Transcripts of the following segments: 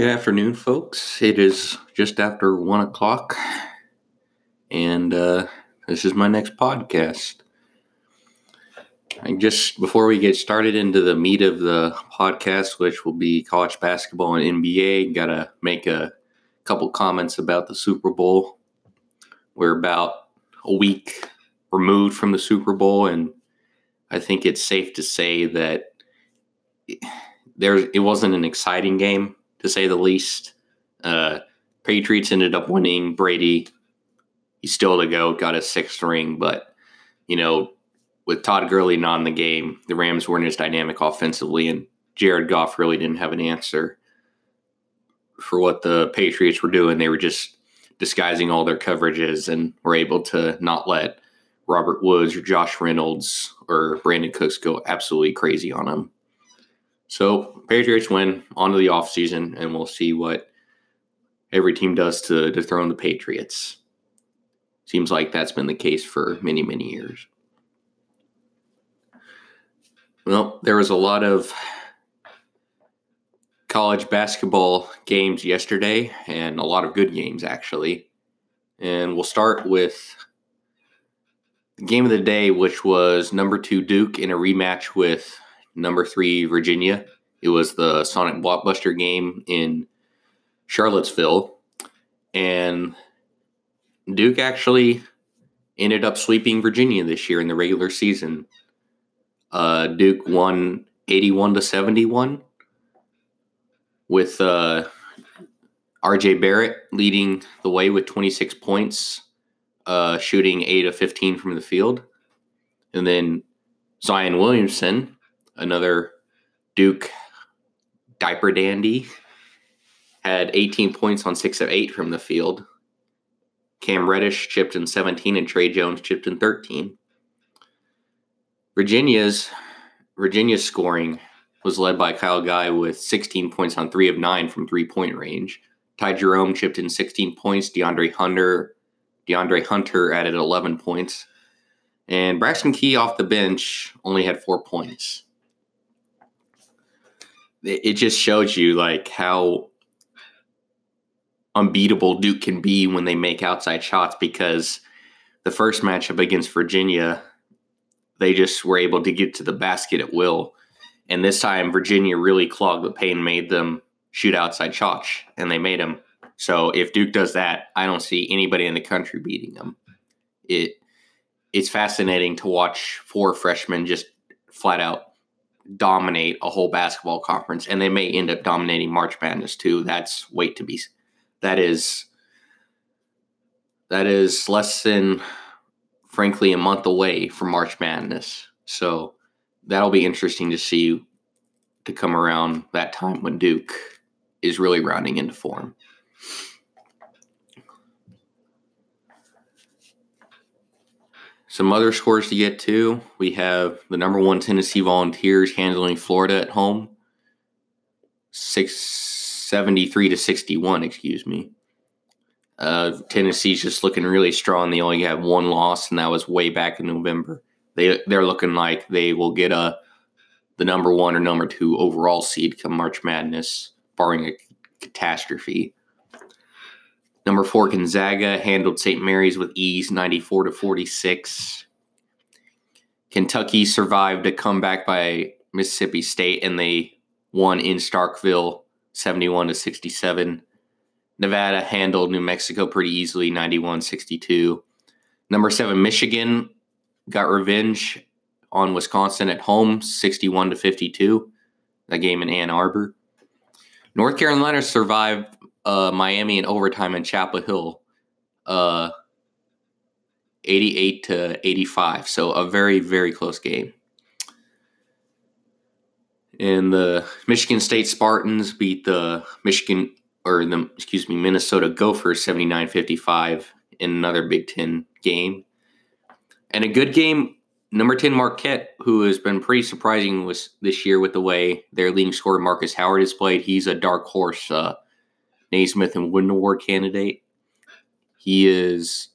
Good afternoon, folks. It is just after one o'clock, and uh, this is my next podcast. I just before we get started into the meat of the podcast, which will be college basketball and NBA, gotta make a couple comments about the Super Bowl. We're about a week removed from the Super Bowl, and I think it's safe to say that there it wasn't an exciting game to say the least. Uh, Patriots ended up winning. Brady, he's still to go, got a sixth ring, but you know, with Todd Gurley not in the game, the Rams weren't as dynamic offensively, and Jared Goff really didn't have an answer for what the Patriots were doing. They were just disguising all their coverages and were able to not let Robert Woods or Josh Reynolds or Brandin Cooks go absolutely crazy on them. So Patriots win on to the offseason, and we'll see what every team does to dethrone the Patriots. Seems like that's been the case for many, many years. Well, there was a lot of college basketball games yesterday, and a lot of good games, actually. And we'll start with the game of the day, which was number two Duke in a rematch with number three Virginia. It was the Sonic Blockbuster game in Charlottesville, and Duke actually ended up sweeping Virginia this year in the regular season. Uh, Duke won 81 to 71 with uh, RJ Barrett leading the way with 26 points, uh, shooting 8 of 15 from the field. And then Zion Williamson another Duke diaper dandy, had 18 points on 6 of 8 from the field. Cam Reddish chipped in 17 and Tre Jones chipped in 13. Virginia's Virginia's scoring was led by Kyle Guy with 16 points on 3 of 9 from three-point range. Ty Jerome chipped in 16 points, DeAndre Hunter DeAndre Hunter added 11 points. And Braxton Key off the bench only had 4 points it just shows you like how unbeatable Duke can be when they make outside shots because the first matchup against Virginia, they just were able to get to the basket at will. And this time, Virginia really clogged the paint made them shoot outside shots, and they made them. So if Duke does that, I don't see anybody in the country beating them. It it's fascinating to watch four freshmen just flat out dominate a whole basketball conference, and they may end up dominating March Madness too. That's wait to be. That is. That is less than, frankly, a month away from March Madness. So that'll be interesting to see to come around that time when Duke is really rounding into form. Some other scores to get to. We have the number one Tennessee Volunteers handling Florida at home, six seventy three to sixty one. Excuse me. Uh, Tennessee's just looking really strong. They only have one loss, and that was way back in November. They they're looking like they will get a the number one or number two overall seed come March Madness, barring a catastrophe. Number four, Gonzaga handled St. Mary's with ease, 94 to 46. Kentucky survived a comeback by Mississippi State, and they won in Starkville, 71 to 67. Nevada handled New Mexico pretty easily, 91 62. Number seven, Michigan got revenge on Wisconsin at home, 61 to 52. That game in Ann Arbor. North Carolina survived uh, Miami in overtime in Chapel Hill, uh, 88 to 85. So a very, very close game. And the Michigan State Spartans beat the Michigan, or the, excuse me, Minnesota Gophers 79 55 in another Big Ten game. And a good game, number 10 Marquette, who has been pretty surprising with, this year with the way their leading scorer Marcus Howard has played. He's a dark horse. Uh, Naismith and Wooden Award candidate. He is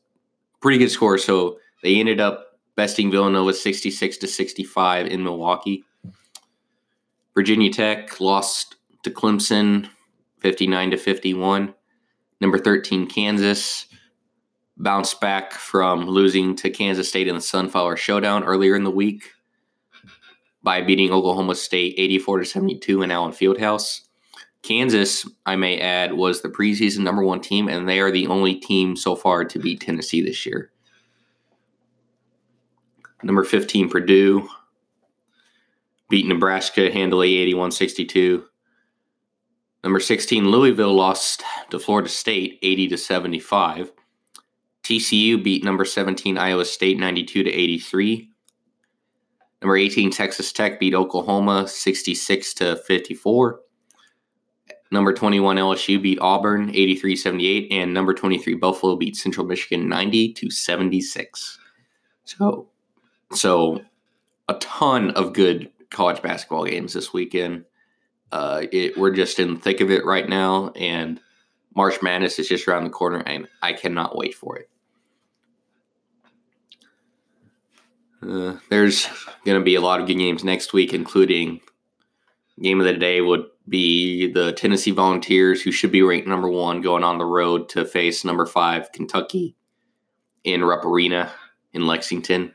pretty good scorer. So they ended up besting Villanova 66 to 65 in Milwaukee. Virginia Tech lost to Clemson 59 to 51. Number 13, Kansas bounced back from losing to Kansas State in the Sunflower Showdown earlier in the week by beating Oklahoma State 84 to 72 in Allen Fieldhouse. Kansas, I may add, was the preseason number one team, and they are the only team so far to beat Tennessee this year. Number 15, Purdue beat Nebraska handily 81 62. Number 16, Louisville lost to Florida State 80 to 75. TCU beat number 17 Iowa State 92 to 83. Number 18 Texas Tech beat Oklahoma 66 to 54. Number 21 LSU beat Auburn 83-78 and number 23 Buffalo beat Central Michigan 90 to 76. So so a ton of good college basketball games this weekend. Uh, it, we're just in the thick of it right now, and March Madness is just around the corner, and I cannot wait for it. Uh, there's going to be a lot of good games next week, including game of the day would be the Tennessee Volunteers, who should be ranked number one, going on the road to face number five Kentucky in Rupp Arena in Lexington.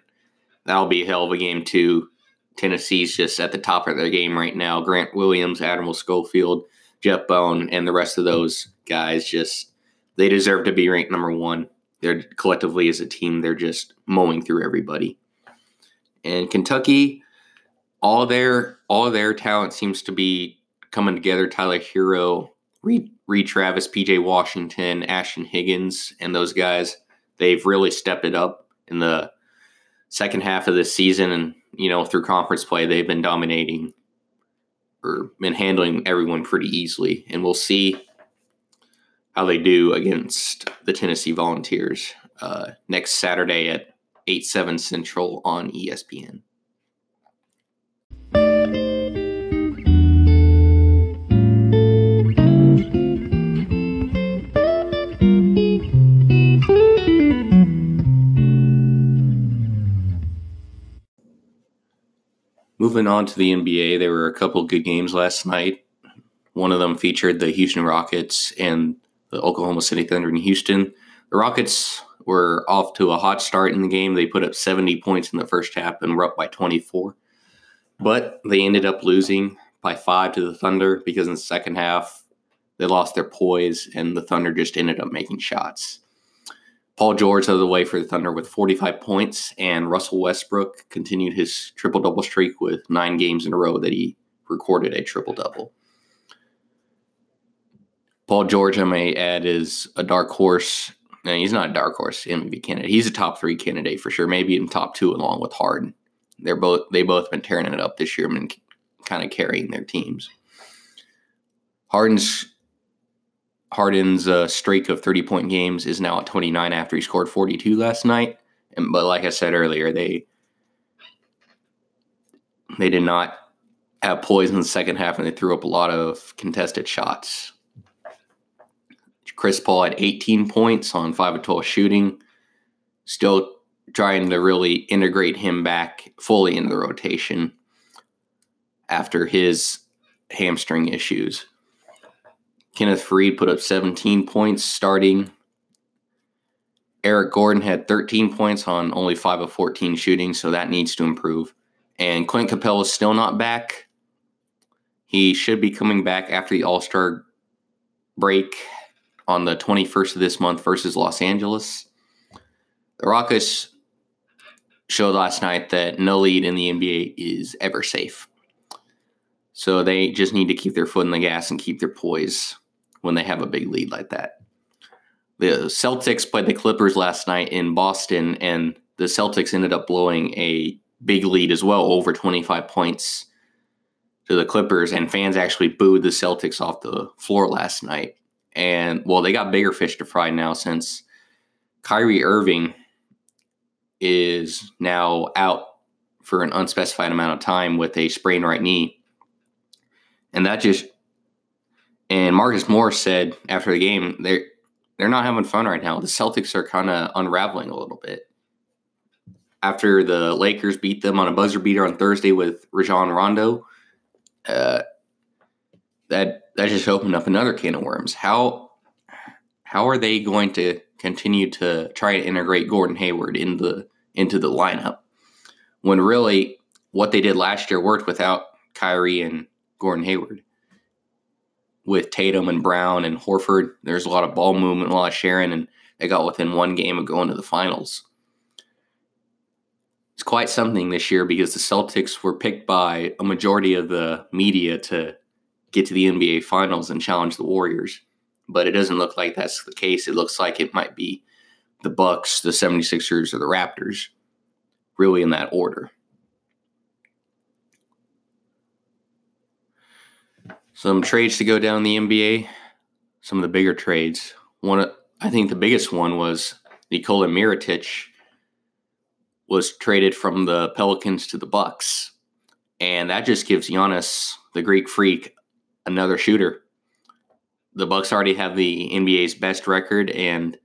That'll be a hell of a game too. Tennessee's just at the top of their game right now. Grant Williams, Admiral Schofield, Jeff Bone, and the rest of those guys just they deserve to be ranked number one. They're collectively as a team, they're just mowing through everybody. And Kentucky, all their all their talent seems to be coming together. Tyler Herro, Reed, Reid Travis, PJ Washington, Ashton Hagans, and those guys, they've really stepped it up in the second half of this season. And you know through conference play they've been dominating or been handling everyone pretty easily. And we'll see how they do against the tennessee volunteers uh, next saturday at 8 7 central on espn Moving on to the NBA, there were a couple good games last night. One of them featured the Houston Rockets and the Oklahoma City Thunder in Houston. The Rockets were off to a hot start in the game. They put up 70 points in the first half and were up by 24. But they ended up losing by five to the Thunder because in the second half, they lost their poise and the Thunder just ended up making shots. Paul George out of the way for the Thunder with 45 points, and Russell Westbrook continued his triple double streak with nine games in a row that he recorded a triple double. Paul George, I may add, is a dark horse. No, he's not a dark horse MVP candidate. He's a top three candidate for sure, maybe in top two along with Harden. They're both they both been tearing it up this year and kind of carrying their teams. Harden's Harden's uh, streak of 30 point games is now at 29 after he scored 42 last night. And, but like I said earlier, they they did not have poise in the second half and they threw up a lot of contested shots. Chris Paul had 18 points on 5 of 12 shooting. Still trying to really integrate him back fully into the rotation after his hamstring issues. Kenneth Faried put up 17 points starting. Eric Gordon had 13 points on only 5 of 14 shooting, so that needs to improve. And Clint Capela is still not back. He should be coming back after the All Star break on the 21st of this month versus Los Angeles. The Rockets showed last night that no lead in the NBA is ever safe. So they just need to keep their foot in the gas and keep their poise when they have a big lead like that. The Celtics played the Clippers last night in Boston, and the Celtics ended up blowing a big lead as well, over 25 points to the Clippers, and fans actually booed the Celtics off the floor last night. And well, they got bigger fish to fry now since Kyrie Irving is now out for an unspecified amount of time with a sprained right knee. And that just and Marcus Morris said after the game, they're they're not having fun right now. The Celtics are kind of unraveling a little bit. After the Lakers beat them on a buzzer beater on Thursday with Rajon Rondo, uh, that that just opened up another can of worms. How how are they going to continue to try and integrate Gordon Hayward into the into the lineup when really what they did last year worked without Kyrie and Gordon Hayward? With Tatum and Brown and Horford, there's a lot of ball movement, a lot of sharing, and they got within one game of going to the finals. It's quite something this year because the Celtics were picked by a majority of the media to get to the NBA Finals and challenge the Warriors. But it doesn't look like that's the case. It looks like it might be the Bucks, the 76ers, or the Raptors, really in that order. Some trades to go down the NBA, some of the bigger trades. One, I think the biggest one was Nikola Mirotic was traded from the Pelicans to the Bucks, and that just gives Giannis, the Greek freak, another shooter. The Bucks already have the NBA's best record, and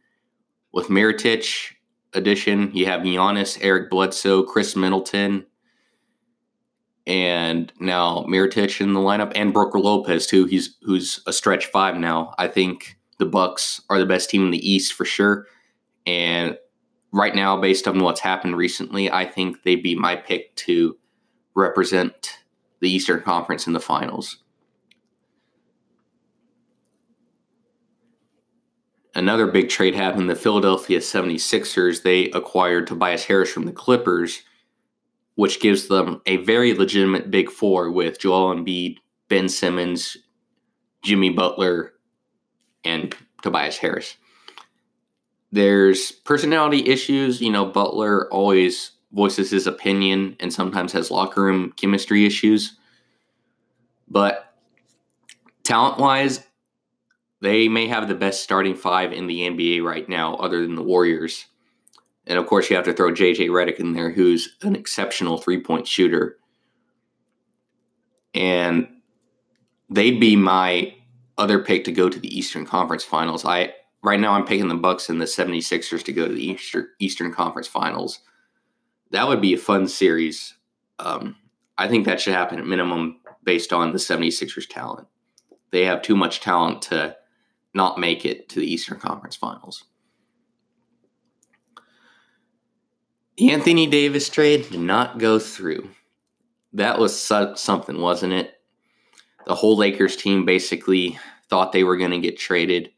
with Mirotic addition, you have Giannis, Eric Bledsoe, Khris Middleton, and now Mirotic in the lineup, and Brook Lopez too. He's who's a stretch five now. I think the Bucks are the best team in the East for sure, and right now, based on what's happened recently, I think they'd be my pick to represent the Eastern Conference in the finals. another big trade happened. The Philadelphia 76ers, they acquired Tobias Harris from the Clippers, which gives them a very legitimate big four with Joel Embiid, Ben Simmons, Jimmy Butler, and Tobias Harris. There's personality issues. You know, Butler always voices his opinion and sometimes has locker room chemistry issues. But talent wise, they may have the best starting five in the NBA right now, other than the Warriors. And of course, you have to throw JJ Redick in there, who's an exceptional three point shooter. And they'd be my other pick to go to the Eastern Conference Finals. I right now I'm picking the Bucks and the 76ers to go to the Eastern Eastern Conference Finals. That would be a fun series. Um, I think that should happen at minimum based on the 76ers talent. They have too much talent to not make it to the Eastern Conference Finals. The Anthony Davis trade did not go through. That was something, wasn't it? The whole Lakers team basically thought they were going to get traded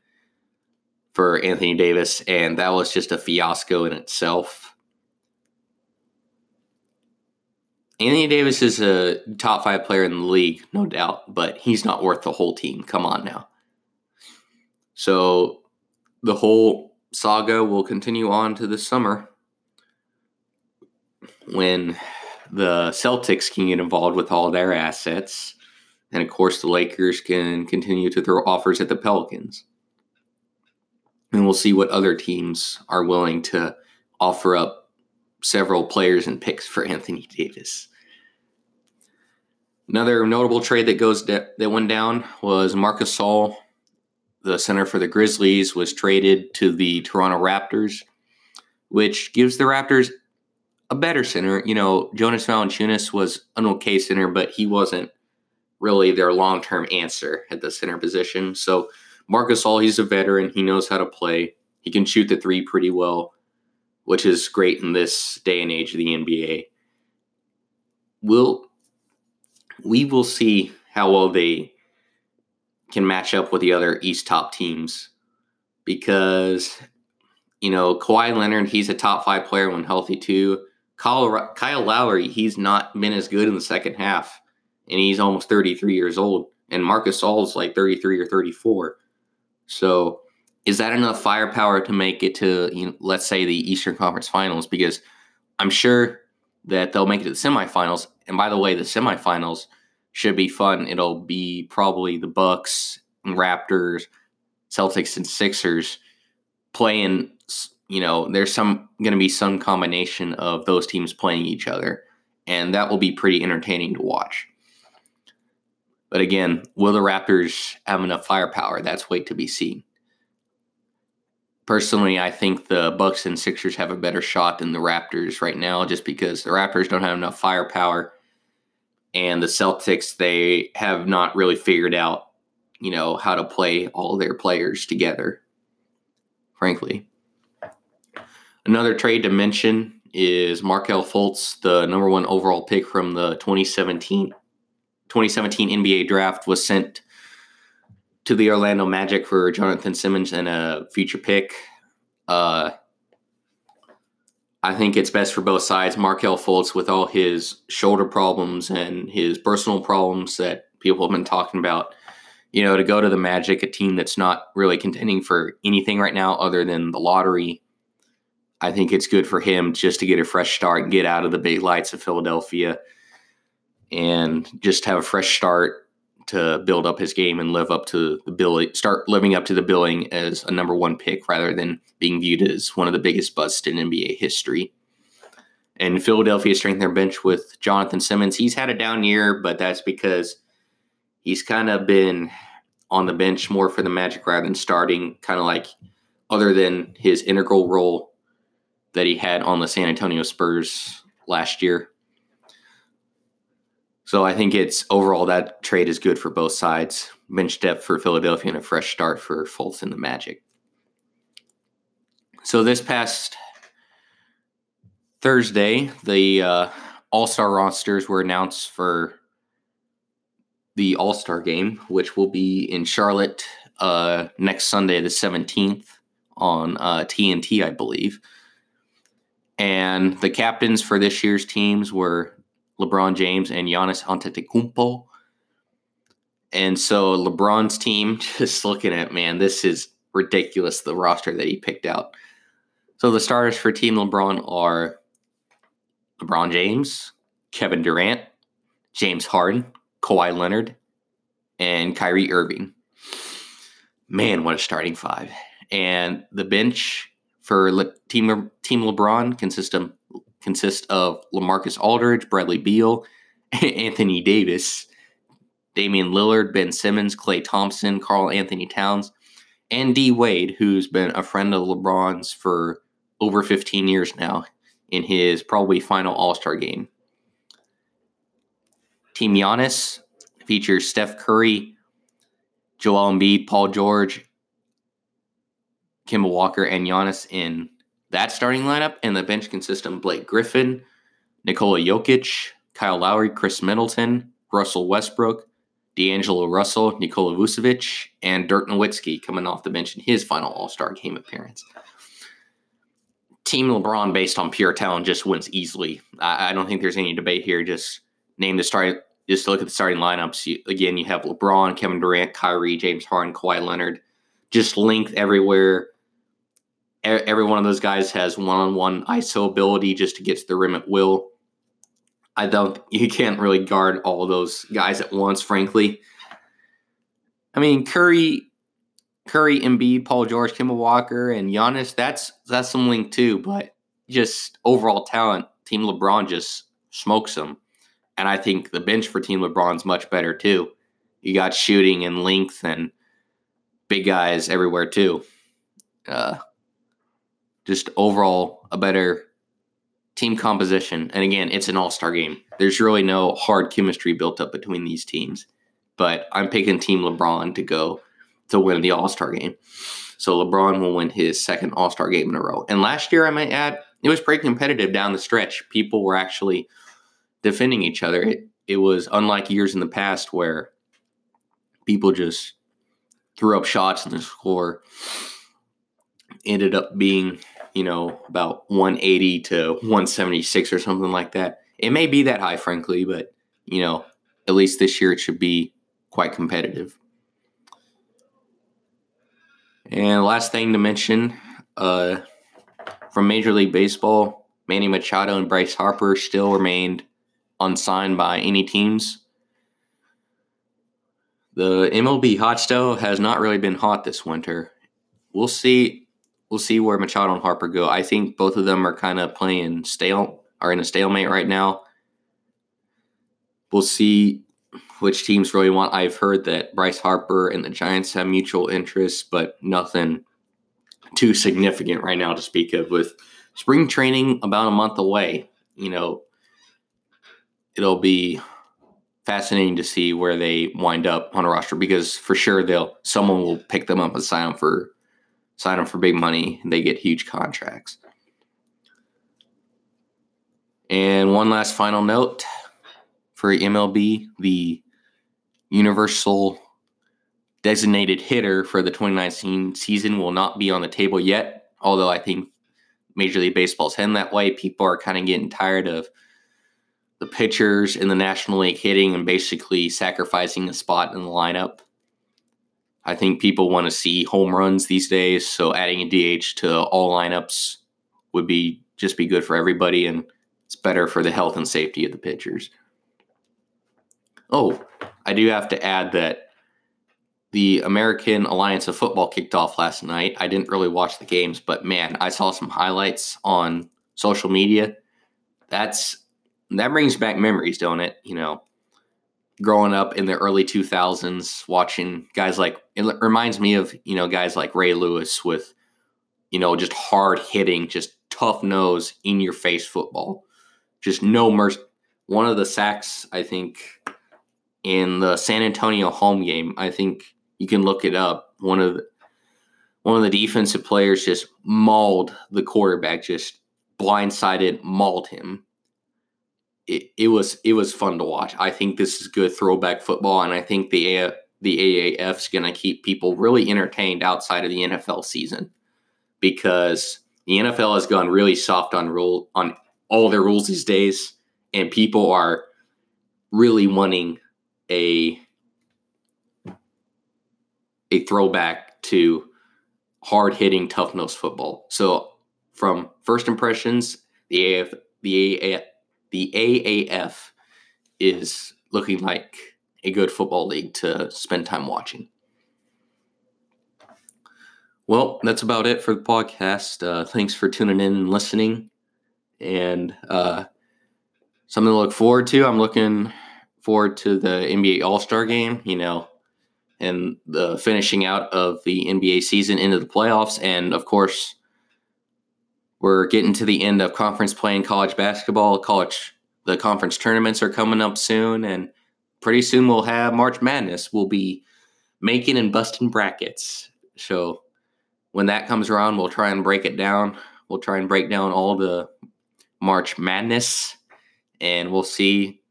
for Anthony Davis, and that was just a fiasco in itself. Anthony Davis is a top five player in the league, no doubt, but he's not worth the whole team. Come on now. So the whole saga will continue on to the summer when the Celtics can get involved with all their assets. And of course, the Lakers can continue to throw offers at the Pelicans. And we'll see what other teams are willing to offer up several players and picks for Anthony Davis. Another notable trade that goes that went down was Marcus Gasol the center for the Grizzlies, was traded to the Toronto Raptors, which gives the Raptors a better center. You know, Jonas Valanciunas was an okay center, but he wasn't really their long term answer at the center position. So Marcus Gasol, he's a veteran. He knows how to play. He can shoot the three pretty well, which is great in this day and age of the NBA. We'll we will see how well they can match up with the other East top teams because, you know, Kawhi Leonard, he's a top five player when healthy too. Kyle, Kyle Lowry, he's not been as good in the second half, and he's almost 33 years old. And Marc Gasol's like 33 or 34. So, is that enough firepower to make it to, you know, let's say, the Eastern Conference Finals? Because I'm sure that they'll make it to the semifinals. And by the way, the semifinals should be fun. It'll be probably the Bucks Raptors, Celtics and Sixers playing. You know, there's some going to be some combination of those teams playing each other, and that will be pretty entertaining to watch. But again, will the Raptors have enough firepower? That's wait to be seen. Personally, I think the Bucks and Sixers have a better shot than the Raptors right now, just because the Raptors don't have enough firepower and the Celtics they have not really figured out you know, how to play all their players together, frankly. Another trade to mention is Markelle Fultz, the number one overall pick from the 2017, 2017 NBA draft, was sent to the Orlando Magic for Jonathan Simmons and a future pick. Uh, I think it's best for both sides. Markelle Fultz, with all his shoulder problems and his personal problems that people have been talking about, you know, to go to the Magic, a team that's not really contending for anything right now other than the lottery. I think it's good for him just to get a fresh start and get out of the big lights of Philadelphia and just have a fresh start to build up his game and live up to the billing, start living up to the billing as a number one pick rather than being viewed as one of the biggest busts in NBA history. And Philadelphia strengthened their bench with Jonathan Simmons. He's had a down year, but that's because he's kind of been on the bench more for the Magic rather than starting, kind of like other than his integral role that he had on the San Antonio Spurs last year. So I think it's overall that trade is good for both sides. Bench depth for Philadelphia and a fresh start for Fultz and the Magic. So this past Thursday, the uh, All Star rosters were announced for the All Star game, which will be in Charlotte uh, next Sunday, the 17th, on uh, TNT, I believe. And the captains for this year's teams were LeBron James and Giannis Antetokounmpo. And so LeBron's team, just looking at man, this is ridiculous. The roster that he picked out. So the starters for Team LeBron are LeBron James, Kevin Durant, James Harden, Kawhi Leonard, and Kyrie Irving. Man, what a starting five! And the bench for Le- Team Team LeBron consists of consist of LaMarcus Aldridge, Bradley Beal, Anthony Davis, Damian Lillard, Ben Simmons, Klay Thompson, Karl-Anthony Towns, and D Wade, who's been a friend of LeBron's for over 15 years now in his probably final All Star game. Team Giannis features Steph Curry, Joel Embiid, Paul George, Kemba Walker, and Giannis in that starting lineup and the bench consists of Blake Griffin, Nikola Jokic, Kyle Lowry, Khris Middleton, Russell Westbrook, D'Angelo Russell, Nikola Vucevic, and Dirk Nowitzki coming off the bench in his final All Star game appearance. Team LeBron, based on pure talent, just wins easily. I, I don't think there's any debate here. Just name the start. Just look at the starting lineups. You, again, you have LeBron, Kevin Durant, Kyrie, James Harden, Kawhi Leonard. Just length everywhere every one of those guys has one-on-one ISO ability just to get to the rim at will. I don't. You can't really guard all those guys at once, frankly. I mean, Curry, Curry, Embiid, Paul George, Kemba Walker, and Giannis. That's that's some link too, but just overall talent, Team LeBron just smokes them, and I think the bench for Team LeBron's much better too. You got shooting and length and big guys everywhere too. Uh, just overall a better team composition. And again, it's an all star game. There's really no hard chemistry built up between these teams. But I'm picking Team LeBron to go to win the all star game. So LeBron will win his second all star game in a row. And last year, I might add, it was pretty competitive down the stretch. People were actually defending each other. It, it was unlike years in the past where people just threw up shots and the score ended up being you know, about 180 to 176 or something like that. It may be that high, frankly, but, you know, at least this year it should be quite competitive. And last thing to mention uh, from Major League Baseball, Manny Machado and Bryce Harper still remained unsigned by any teams. The MLB hot stove has not really been hot this winter. We'll see we'll see where Machado and Harper go. I think both of them are kind of playing stale, are in a stalemate right now. We'll see which teams really want. I've heard that Bryce Harper and the Giants have mutual interests, but nothing too significant right now to speak of. With spring training about a month away, you know, it'll be fascinating to see where they wind up on a roster because for sure they'll someone will pick them up and sign them for sign them for big money. And they get huge contracts. And one last final note for MLB, the universal designated hitter for the 2019 season will not be on the table yet. Although I think Major League Baseball's heading that way. People are kind of getting tired of the pitchers in the National League hitting and basically sacrificing a spot in the lineup. I think people want to see home runs these days, so adding a DH to all lineups would be just be good for everybody and it's better for the health and safety of the pitchers. Oh, I do have to add that the American Alliance of Football kicked off last night. I didn't really watch the games, but man, I saw some highlights on social media. That's that brings back memories, don't it? You know, growing up in the early 2000s, watching guys like it reminds me of you know guys like Ray Lewis with you know just hard hitting, just tough nose in your face football, just no mercy. One of the sacks I think in the San Antonio home game, I think you can look it up. One of the, one of the defensive players just mauled the quarterback, just blindsided, mauled him. It, was it was fun to watch. I think this is good throwback football, and I think the A, the AAF is going to keep people really entertained outside of the NFL season because the NFL has gone really soft on rule on all their rules these days, and people are really wanting a a throwback to hard hitting, tough nosed football. So, from first impressions, the AF, the AAF, the AAF is looking like a good football league to spend time watching. Well, that's about it for the podcast. Uh, thanks for tuning in and listening. And uh, something to look forward to. I'm looking forward to the NBA All Star game. You know, and the finishing out of the NBA season into the playoffs. And of course, we're getting to the end of conference play in college basketball. College, the conference tournaments are coming up soon, and pretty soon we'll have March Madness. We'll be making and busting brackets. So when that comes around, we'll try and break it down. We'll try and break down all the March Madness, and we'll see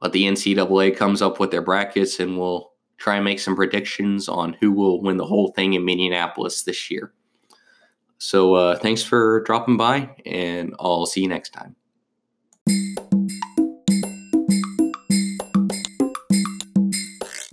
what the NCAA comes up with their brackets, and we'll try and make some predictions on who will win the whole thing in Minneapolis this year. So uh, thanks for dropping by, and I'll see you next time.